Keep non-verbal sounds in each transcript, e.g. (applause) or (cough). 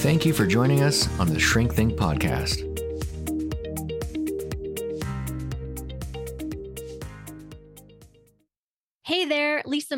Thank you for joining us on the Shrink Think podcast.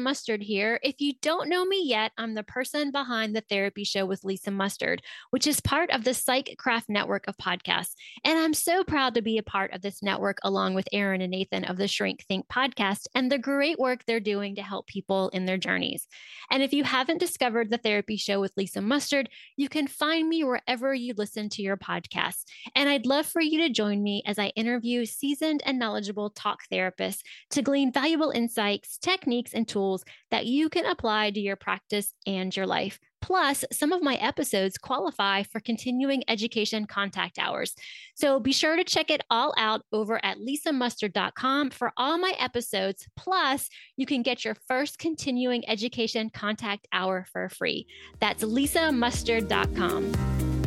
Mustard here. If you don't know me yet, I'm the person behind the Therapy Show with Lisa Mustard, which is part of the Psych Craft network of podcasts. And I'm so proud to be a part of this network along with Aaron and Nathan of the Shrink Think podcast and the great work they're doing to help people in their journeys. And if you haven't discovered the Therapy Show with Lisa Mustard, you can find me wherever you listen to your podcasts. And I'd love for you to join me as I interview seasoned and knowledgeable talk therapists to glean valuable insights techniques, and tools that you can apply to your practice and your life. Plus, some of my episodes qualify for continuing education contact hours. So be sure to check it all out over at lisamustard.com for all my episodes. Plus, you can get your first continuing education contact hour for free. That's lisamustard.com.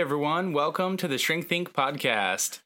Everyone, welcome to the Shrink Think podcast.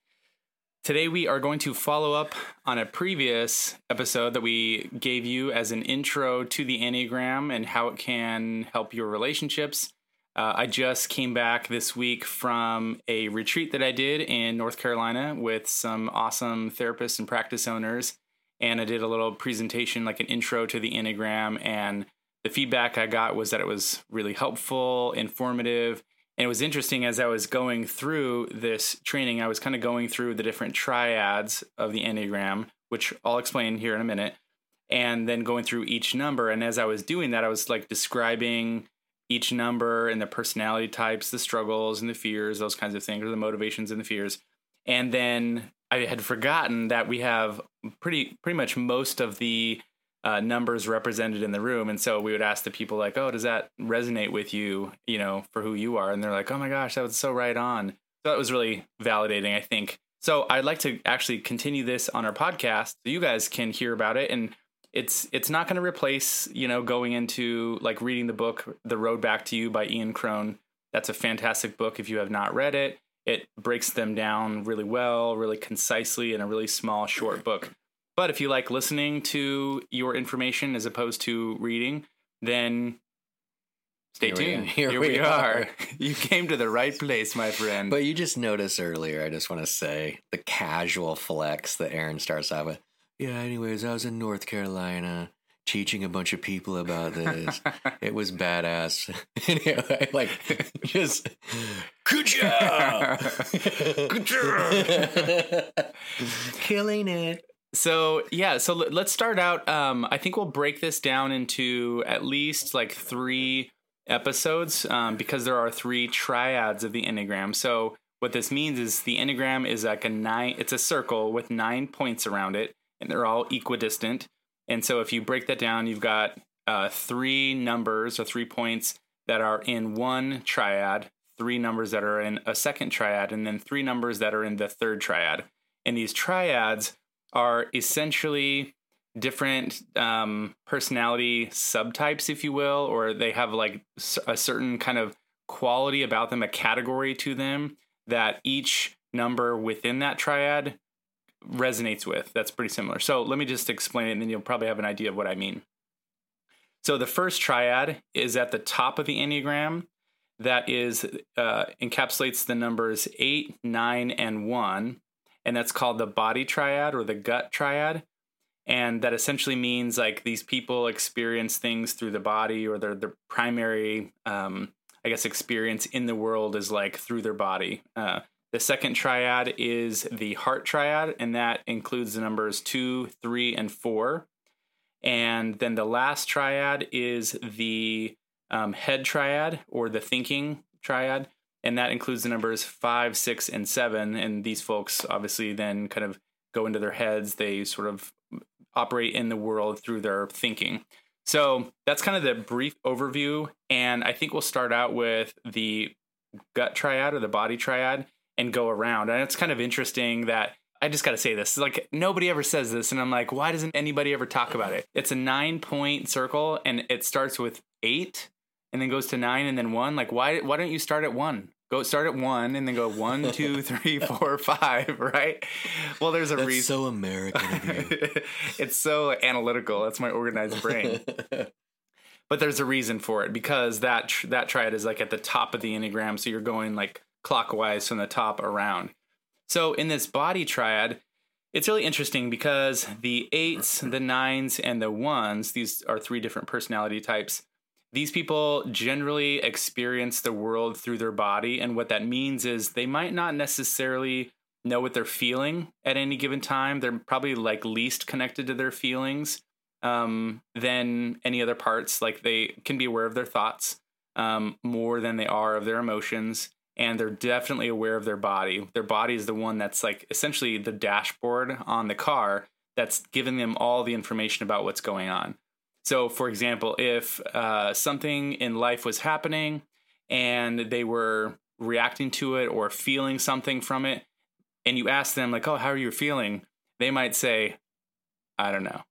Today we are going to follow up on a previous episode that we gave you as an intro to the Enneagram and how it can help your relationships. Uh, I just came back this week from a retreat that I did in North Carolina with some awesome therapists and practice owners. And I did a little presentation, like an intro to the Enneagram. And the feedback I got was that it was really helpful, informative, and it was interesting as I was going through this training, I was kind of going through the different triads of the Enneagram, which I'll explain here in a minute, and then going through each number. And as I was doing that, I was like describing each number and the personality types, the struggles and the fears, those kinds of things, or the motivations and the fears. And then I had forgotten that we have pretty pretty much most of the uh, numbers represented in the room. And so we would ask the people like, "Oh, does that resonate with you? You know, for who you are?" And they're like, "Oh my gosh, that was so right on." So that was really validating, I think. So I'd like to actually continue this on our podcast so you guys can hear about it and it's it's not going to replace you know going into like reading the book the road back to you by ian cron that's a fantastic book if you have not read it it breaks them down really well really concisely in a really small short book but if you like listening to your information as opposed to reading, then stay Here tuned. We, (laughs) here, here, we, we are. are. (laughs) you came to the right place, my friend. But you just noticed earlier, I just want to say the casual flex that Aaron starts out with. Yeah, anyways, I was in North Carolina teaching a bunch of people about this. (laughs) it was badass. anyway, like, just good job. Good job. Killing it. So yeah, so let's start out. Um, I think we'll break this down into at least like three episodes um, because there are three triads of the enneagram. So what this means is the enneagram is like a nine. It's a circle with nine points around it, and they're all equidistant. And so if you break that down, you've got uh, three numbers or three points that are in one triad, three numbers that are in a second triad, and then three numbers that are in the third triad. And these triads are essentially different um, personality subtypes, if you will, or they have like a certain kind of quality about them, a category to them that each number within that triad resonates with. That's pretty similar. So let me just explain it, and then you'll probably have an idea of what I mean. So the first triad is at the top of the Enneagram. That is uh, encapsulates the numbers eight, nine, and one and that's called the body triad or the gut triad. And that essentially means like these people experience things through the body, or their their primary, um, I guess, experience in the world is like through their body. Uh, the second triad is the heart triad, and that includes the numbers two, three, and four. And then the last triad is the um, head triad or the thinking triad and that includes the numbers five, six, and seven. And these folks obviously then kind of go into their heads. They sort of operate in the world through their thinking. So that's kind of the brief overview. And I think we'll start out with the gut triad or the body triad and go around. And it's kind of interesting that I just got to say this. Like nobody ever says this, and I'm like, why doesn't anybody ever talk about it? It's a nine point circle, and it starts with eight, and then goes to nine, and then one. Like why? Why don't you start at one? Go start at one, and then go one, (laughs) two, three, four, five. Right? Well, there's a That's reason. so American of you. (laughs) it's so analytical. That's my organized brain. (laughs) but there's a reason for it because that tr- that triad is like at the top of the enneagram, so you're going like clockwise from the top around. So in this body triad, it's really interesting because the eights, the nines, and the ones, these are three different personality types. These people generally experience the world through their body. And what that means is they might not necessarily know what they're feeling at any given time. They're probably like least connected to their feelings um, than any other parts. Like they can be aware of their thoughts um, more than they are of their emotions and they're definitely aware of their body. Their body is the one that's like essentially the dashboard on the car that's giving them all the information about what's going on. So, for example, if uh, something in life was happening and they were reacting to it or feeling something from it, and you ask them, like, oh, how are you feeling? They might say, I don't know.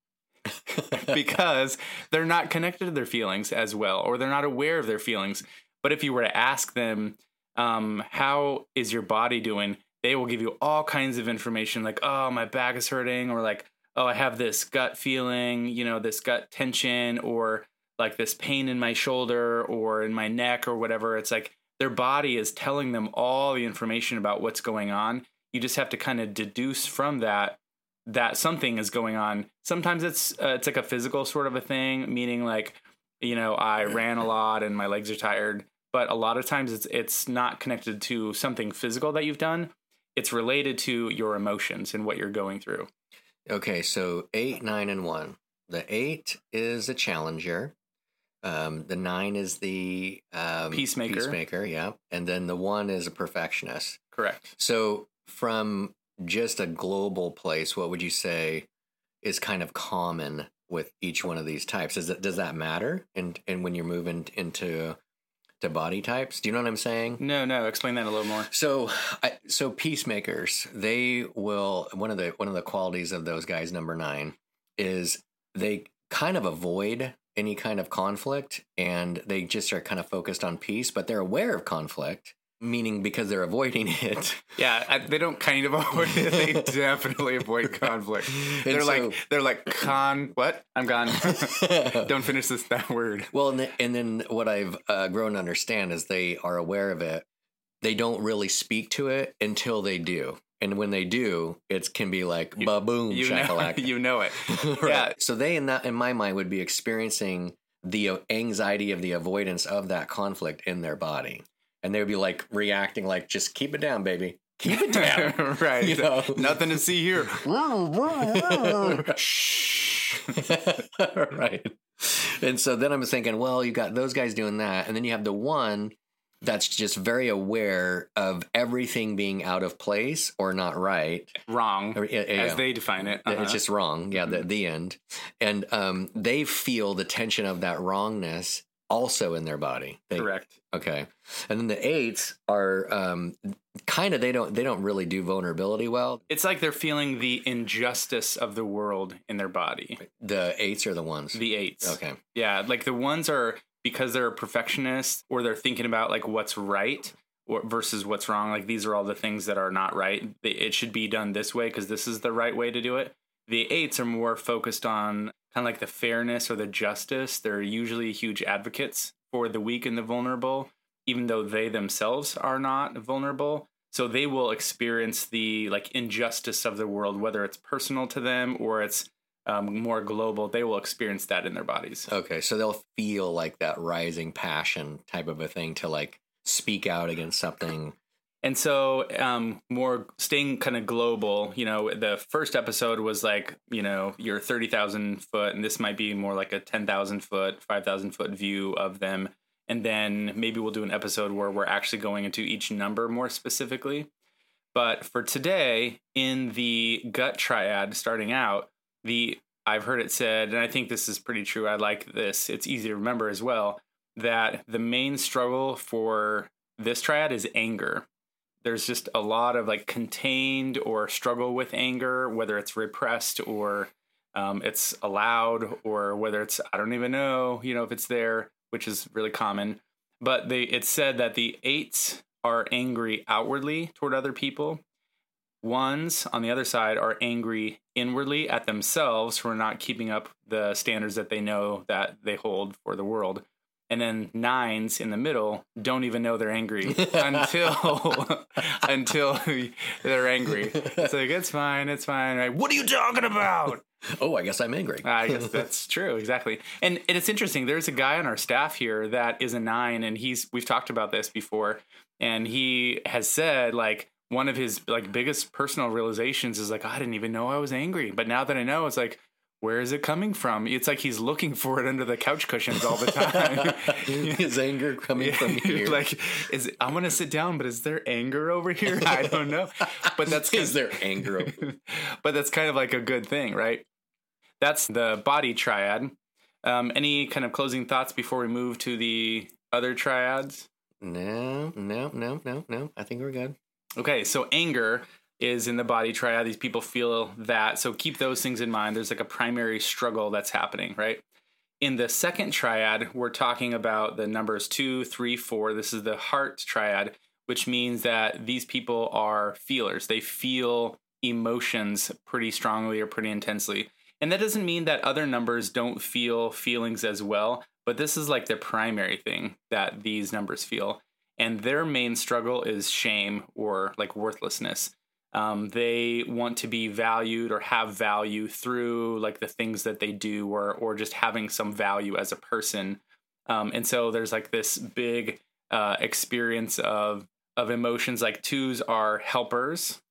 (laughs) because they're not connected to their feelings as well, or they're not aware of their feelings. But if you were to ask them, um, how is your body doing? They will give you all kinds of information like, oh, my back is hurting, or like, oh, I have this gut feeling, you know, this gut tension, or like this pain in my shoulder or in my neck or whatever. It's like their body is telling them all the information about what's going on. You just have to kind of deduce from that that something is going on. Sometimes it's uh, it's like a physical sort of a thing, meaning like, you know, I ran a lot and my legs are tired but a lot of times it's it's not connected to something physical that you've done it's related to your emotions and what you're going through okay, so eight, nine, and one. The eight is a challenger. Um, the nine is the um, Peacemaker. Peacemaker, yeah, and then the one is a perfectionist. correct So, from just a global place, what would you say is kind of common with each one of these types? Does that does that matter? And and when you're moving into to body types, do you know what I'm saying? no no explain that a little more So, I, so peacemakers, they will one of the one of the qualities of those guys, number nine, is they kind of avoid any kind of conflict, and they just are kind of focused on peace, but they're aware of conflict, meaning because they're avoiding it. (laughs) yeah I, they don't kind of (laughs) avoid it. They (laughs) definitely avoid conflict. They're so- like they're like con what? I'm gone. Don't finish this that word. Well, and, the, and then what I've uh, grown to understand is they are aware of it. They don't really speak to it until they do. And when they do, it can be like ba boom, you know, you know it. Right. yeah. So they, in that, in my mind, would be experiencing the uh, anxiety of the avoidance of that conflict in their body, and they would be like reacting like, "Just keep it down, baby. Keep it (laughs) down." right You know? (laughs) nothing to see here (laughs) Shh, right. And so then I'm thinking, well, you got those guys doing that, and then you have the one that's just very aware of everything being out of place or not right. wrong Or, yeah, as yeah. they define it Uh-huh. It's just wrong. Yeah, the, the end. And um, they feel the tension of that wrongness also in their body. They, correct Okay. And then the eights are um, kind of they don't they don't really do vulnerability well. It's like they're feeling the injustice of the world in their body. The eights are the ones. The eights. okay. Yeah, like the ones are because they're a perfectionist or they're thinking about like what's right or versus what's wrong. Like these are all the things that are not right. It should be done this way because this is the right way to do it. The eights are more focused on kind of like the fairness or the justice. They're usually huge advocates for the weak and the vulnerable, even though they themselves are not vulnerable. So they will experience the like injustice of the world, whether it's personal to them or it's um, more global. They will experience that in their bodies. Okay. So they'll feel like that rising passion type of a thing to like speak out against something. And so, um, more staying kind of global, you know, the first episode was like, you know, your 30,000 foot, and this might be more like a 10,000 foot, 5,000 foot view of them. And then maybe we'll do an episode where we're actually going into each number more specifically. But for today, in the gut triad, starting out, the I've heard it said, and I think this is pretty true. I like this. It's easy to remember as well that the main struggle for this triad is anger. There's just a lot of like contained or struggle with anger, whether it's repressed or um, it's allowed, or whether it's I don't even know, you know, if it's there, which is really common. But they it said that the eights are angry outwardly toward other people. Ones on the other side are angry inwardly at themselves for not keeping up the standards that they know that they hold for the world and then nines in the middle don't even know they're angry (laughs) until (laughs) until they're angry. It's like it's fine, it's fine. Right? What are you talking about? (laughs) Oh, I guess I'm angry. I guess that's true, exactly. And, and it's interesting. There's a guy on our staff here that is a nine, and he's we've talked about this before, and he has said like one of his like biggest personal realizations is like I didn't even know I was angry, but now that I know, it's like where is it coming from? It's like he's looking for it under the couch cushions all the time. (laughs) His anger coming from (laughs) here. like, is it, I want to sit down, but is there anger over here? (laughs) I don't know. But that's is there anger? Over- here. but that's kind of like a good thing, right? That's the body triad. Um, any kind of closing thoughts before we move to the other triads? No, no, no, no, no. I think we're good. Okay, so anger is in the body triad. These people feel that. So keep those things in mind. There's like a primary struggle that's happening, right? In the second triad, we're talking about the numbers two, three, four. This is the heart triad, which means that these people are feelers. They feel emotions pretty strongly or pretty intensely. And that doesn't mean that other numbers don't feel feelings as well, but this is like the primary thing that these numbers feel. And their main struggle is shame or like worthlessness. Um, they want to be valued or have value through like the things that they do or or just having some value as a person. Um, and so there's like this big uh, experience of of emotions. Like twos are helpers,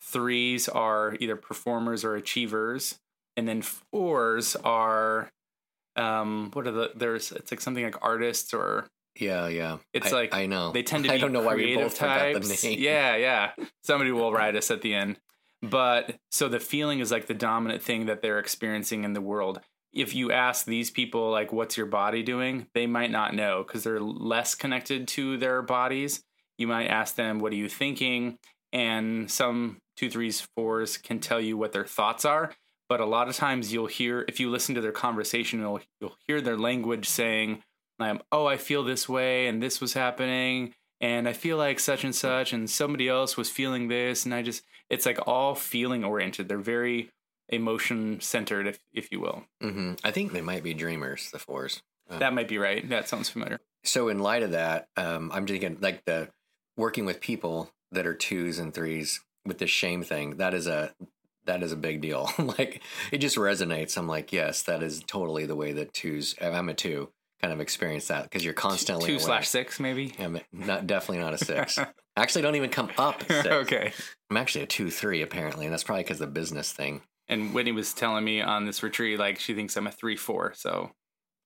threes are either performers or achievers, and then fours are um what are the there's it's like something like artists or yeah, yeah. It's I, like I know. They tend to (laughs) be I don't know why we both forgot types. the name. Yeah, yeah. Somebody will write us at the end. But so the feeling is like the dominant thing that they're experiencing in the world. If you ask these people like what's your body doing, they might not know because they're less connected to their bodies. You might ask them, "What are you thinking?" And some two, threes, fours can tell you what their thoughts are. But a lot of times, you'll hear if you listen to their conversation, you'll you'll hear their language saying, um, oh, I feel this way and this was happening and I feel like such and such and somebody else was feeling this and I just it's like all feeling oriented. They're very emotion centered, if if you will. hmm I think they might be dreamers, the fours. Um, That might be right. That sounds familiar. so in light of that, um, I'm thinking like the working with people that are twos and threes with the shame thing. That is a that is a big deal. (laughs) like it just resonates. I'm like, yes, that is totally the way that twos. I'm a two. Kind of experience that because you're constantly Two aware. slash six, maybe. I'm not definitely not a (laughs) six. actually, don't even come up. (laughs) Six. okay. I'm actually a two three apparently, and that's probably because the business thing. And Whitney was telling me on this retreat, like she thinks I'm a three four. So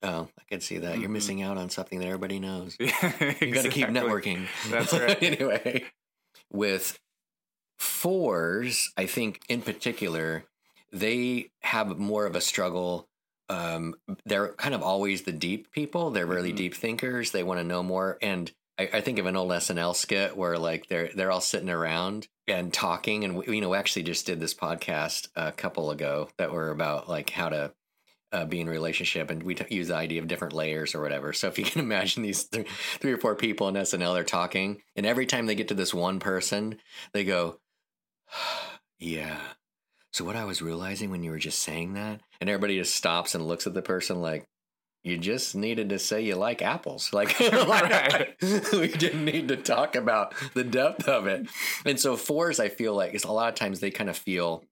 Oh, I can see that. You're Mhm. missing out on something that everybody knows. (laughs) you You got to keep networking. That's right. anyway, with fours, I think in particular, they have more of a struggle. Um, they're kind of always the deep people. They're really Mhm. deep thinkers. They want to know more. And I, I think of an old SNL skit where like they're they're all sitting around and talking. And we, you know, we actually just did this podcast a couple ago that were about like how to uh, be in a relationship, and we t- use the idea of different layers or whatever. So if you (laughs) can imagine these th- three or four people in SNL, they're talking, and every time they get to this one person, they go, (sighs) "Yeah." So what I was realizing when you were just saying that, and everybody just stops and looks at the person like, "You just needed to say you like apples." (laughs) Like, (laughs) (laughs) we didn't need to talk about the depth of it. And so fours, I feel like, is a lot of times they kind of feel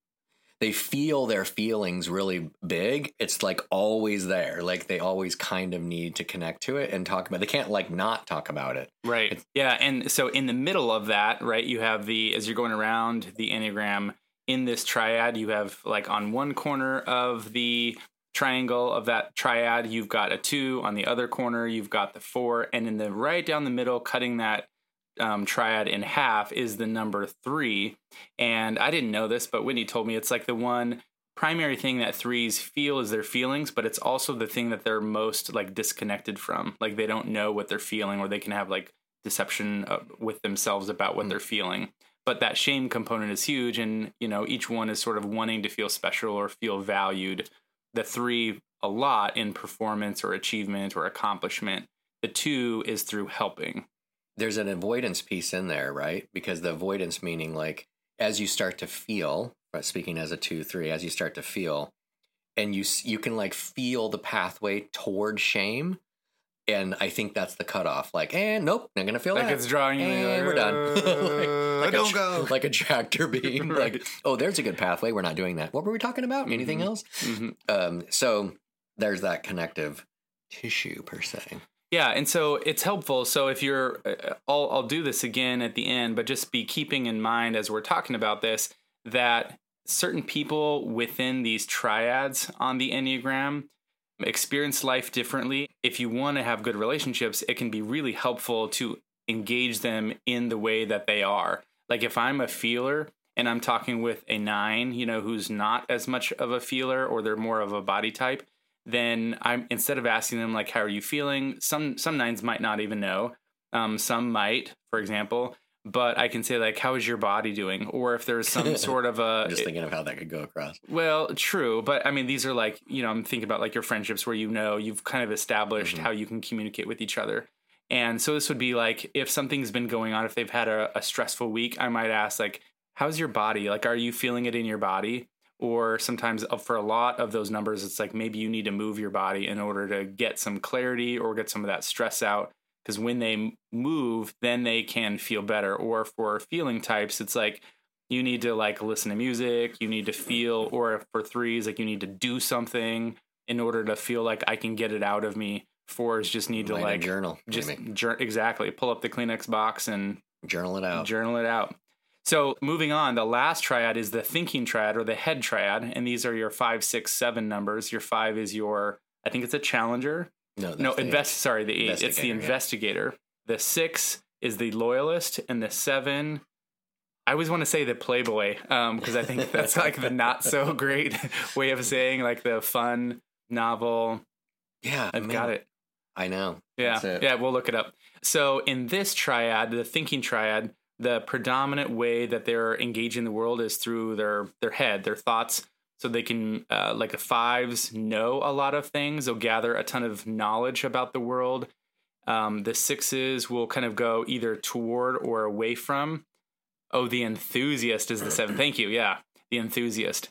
they feel their feelings really big. It's like always there. Like they always kind of need to connect to it and talk about. They can't like not talk about it. Right. Yeah. And so in the middle of that, right, you have the, as you're going around the Enneagram in this triad, you have like on one corner of the triangle of that triad, you've got a two. On the other corner, you've got the four. And in the right down the middle, cutting that um, triad in half is the number three. And I didn't know this, but Whitney told me it's like the one primary thing that threes feel is their feelings, but it's also the thing that they're most like disconnected from. Like they don't know what they're feeling, or they can have like deception uh, with themselves about what mm. they're feeling. But that shame component is huge, and you know each one is sort of wanting to feel special or feel valued. The three a lot in performance or achievement or accomplishment. The two is through helping. There's an avoidance piece in there, right? Because the avoidance meaning like as you start to feel, uh, speaking as a two, three, as you start to feel, and you you can like feel the pathway toward shame. And I think that's the cutoff. Like, and nope, not gonna feel like that. Like it's drawing you. And we're done. (laughs) like, (laughs) like don't a, go. (laughs) Like a tractor beam. right. Like, oh, there's a good pathway. We're not doing that. What were we talking about? Anything Mhm. else? Mm-hmm. Um, so there's that connective tissue per se. Yeah, and so it's helpful. So if you're, uh, I'll I'll do this again at the end, but just be keeping in mind as we're talking about this that certain people within these triads on the enneagram experience life differently. If you want to have good relationships, it can be really helpful to engage them in the way that they are. Like if I'm a feeler and I'm talking with a nine, you know, who's not as much of a feeler or they're more of a body type, then I'm instead of asking them like how are you feeling, some some nines might not even know. Um, some might, for example, but I can say like how is your body doing, or if there's some (laughs) sort of a I'm just thinking of how that could go across. well, true, but I mean these are like you know I'm thinking about like your friendships where you know you've kind of established Mhm. how you can communicate with each other. And so this would be like if something's been going on, if they've had a, a stressful week, I might ask like, "How's your body? Like, are you feeling it in your body?" Or sometimes uh, for a lot of those numbers, it's like maybe you need to move your body in order to get some clarity or get some of that stress out. Because when they move, then they can feel better. Or for feeling types, it's like you need to like listen to music, you need to feel, or for threes, like you need to do something in order to feel like I can get it out of me. Fours just need to Write like journal. just jour- exactly pull up the Kleenex box and journal it out. journal it out. So moving on, the last triad is the thinking triad or the head triad, and these are your five, six, seven numbers. Your five is your, I think it's a challenger. No, no, invest. Sorry, the eight. It's the Investigator, yeah. The six is the loyalist, and the seven. I always want to say the playboy um, because I think (laughs) that's like the not so great (laughs) way of saying like the fun novel. Yeah, I've man, got it. I know. Yeah, yeah, we'll look it up. So in this triad, the thinking triad, the predominant way that they're engaging the world is through their their head, their thoughts. So they can, uh, like the fives, know a lot of things. They'll gather a ton of knowledge about the world. Um, the sixes will kind of go either toward or away from. Oh, the enthusiast is the seven. (clears throat) Thank you. Yeah, the enthusiast.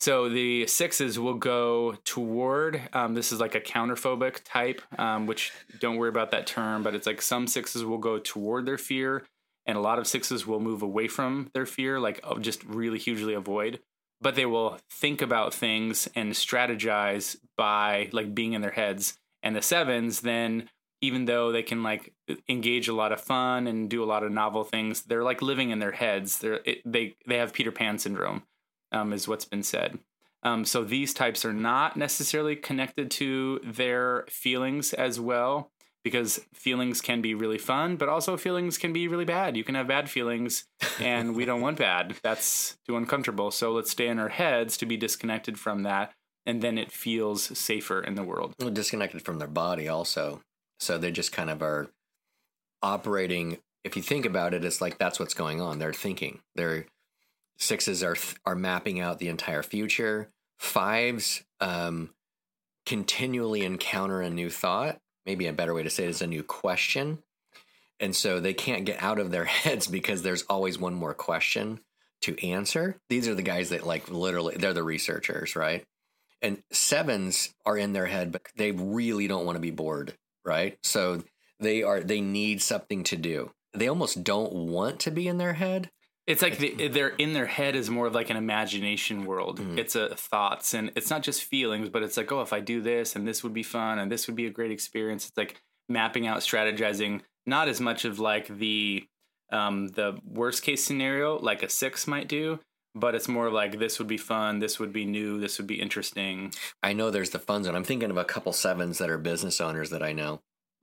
So the sixes will go toward. Um, this is like a counterphobic type, um, which don't worry about that term, but it's like some sixes will go toward their fear, and a lot of sixes will move away from their fear, like oh, just really hugely avoid. But they will think about things and strategize by like being in their heads. And the sevens, then, even though they can like engage a lot of fun and do a lot of novel things, they're like living in their heads. They're it, they they have Peter Pan syndrome um, is what's been said. Um, so these types are not necessarily connected to their feelings as well, because feelings can be really fun, but also feelings can be really bad. You can have bad feelings, and we don't want bad. (laughs) That's too uncomfortable. So let's stay in our heads to be disconnected from that, and then it feels safer in the world. Well, disconnected from their body also. So they just kind of are operating. If you think about it, it's like that's what's going on. They're thinking. They're sixes are are mapping out the entire future. Fives um, continually encounter a new thought. Maybe a better way to say it is a new question. And so they can't get out of their (laughs) heads because there's always one more question to answer. These are the guys that like literally they're the researchers, right? And sevens are in their head, but they really don't want to be bored, right? So they are they need something to do. They almost don't want to be in their head. It's like the, they're in their head is more of like an imagination world. Mhm. It's a thoughts, and it's not just feelings, but it's like, oh, if I do this, and this would be fun, and this would be a great experience. It's like mapping out, strategizing. Not as much of like the um, the worst case scenario, like a six might do, but it's more like this would be fun, this would be new, this would be interesting. I know there's the fun zone. I'm thinking of a couple sevens that are business owners that I know.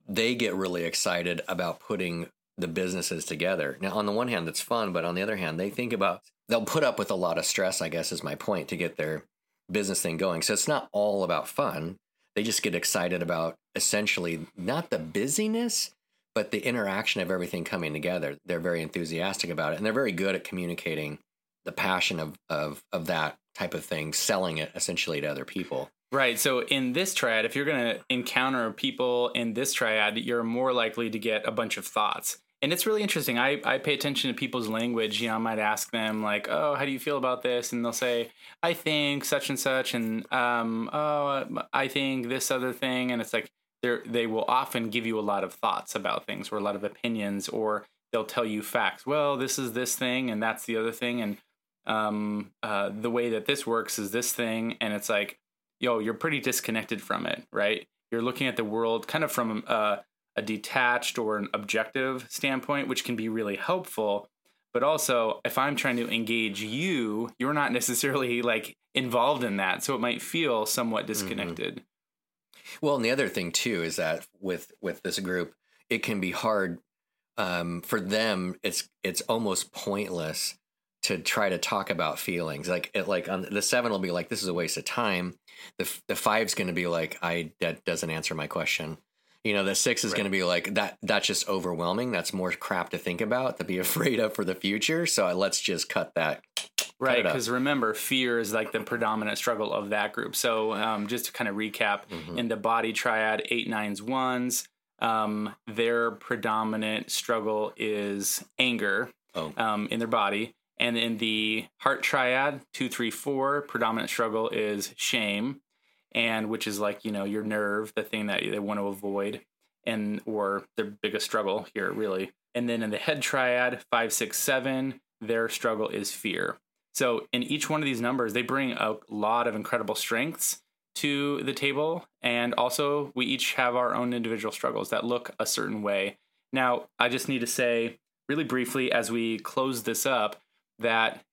They get really excited about putting the businesses together. Now, on the one hand, that's fun, but on the other hand, they think about they'll put up with a lot of stress. I guess is my point to get their business thing going. So it's not all about fun. They just get excited about essentially not the busyness, but the interaction of everything coming together. They're very enthusiastic about it, and they're very good at communicating the passion of of of that type of thing, selling it essentially to other people. Right. So in this triad, if you're going to encounter people in this triad, you're more likely to get a bunch of thoughts. And it's really interesting. I, I pay attention to people's language. You know, I might ask them like, "Oh, how do you feel about this?" And they'll say, "I think such and such," and um, "Oh, I think this other thing." And it's like they they will often give you a lot of thoughts about things or a lot of opinions, or they'll tell you facts. Well, this is this thing, and that's the other thing, and um, uh, the way that this works is this thing, and it's like, yo, you're pretty disconnected from it, right? You're looking at the world kind of from uh, a detached or an objective standpoint, which can be really helpful. But also, if I'm trying to engage you, you're not necessarily like involved in that, so it might feel somewhat mm-hmm. disconnected. Mm-hmm. Well, and the other thing too is that with with this group, it can be hard um, for them. It's it's almost pointless to try to talk about feelings. Like it, like on the seven will be like, this is a waste of time. The the five's going to be like, I that doesn't answer my question. You know, the six is right. going to be like that. That's just overwhelming. That's more crap to think about, to be (laughs) afraid of for the future. So let's just cut that. Right, because remember, fear is like the predominant struggle of that group. So, um, just to kind of recap, mm-hmm. in the body triad, eight nines ones, um, their predominant struggle is anger oh. um, in their body. And in the heart triad, two, three, four, predominant struggle is shame, and which is like, you know, your nerve, the thing that they want to avoid, and or their biggest struggle here, really. And then in the head triad, five, six, seven, their struggle is fear. So in each one of these numbers, they bring a lot of incredible strengths to the table. And also, we each have our own individual struggles that look a certain way. Now, I just need to say really briefly as we close this up that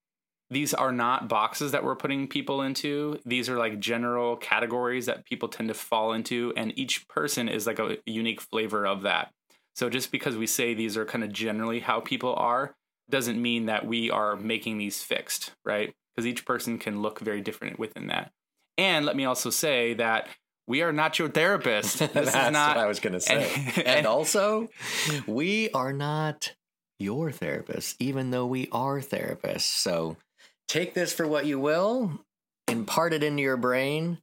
these are not boxes that we're putting people into. These are like general categories that people tend to fall into, and each person is like a unique flavor of that. So just because we say these are kind of generally how people are, doesn't mean that we are making these fixed, right? Because each person can look very different within that. And let me also say that we are not your therapist. (laughs) This That's is not, what I was going (laughs) to say. And, and (laughs) also, we are not your therapist, even though we are therapists. So take this for what you will, impart it into your brain,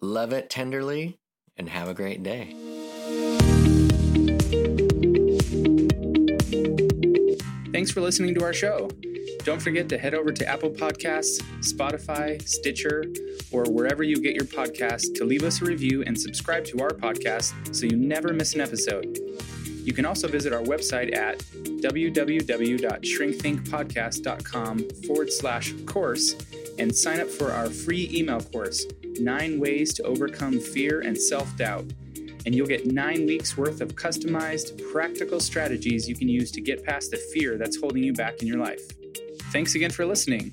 love it tenderly, and have a great day. Thanks for listening to our show. Don't forget to head over to Apple Podcasts, Spotify, Stitcher, or wherever you get your podcasts to leave us a review and subscribe to our podcast so you never miss an episode. You can also visit our website at www.shrinkthinkpodcast.com forward slash course and sign up for our free email course, Nine Ways to Overcome Fear and Self Doubt. And you'll get nine weeks worth of customized, practical strategies you can use to get past the fear that's holding you back in your life. Thanks again for listening.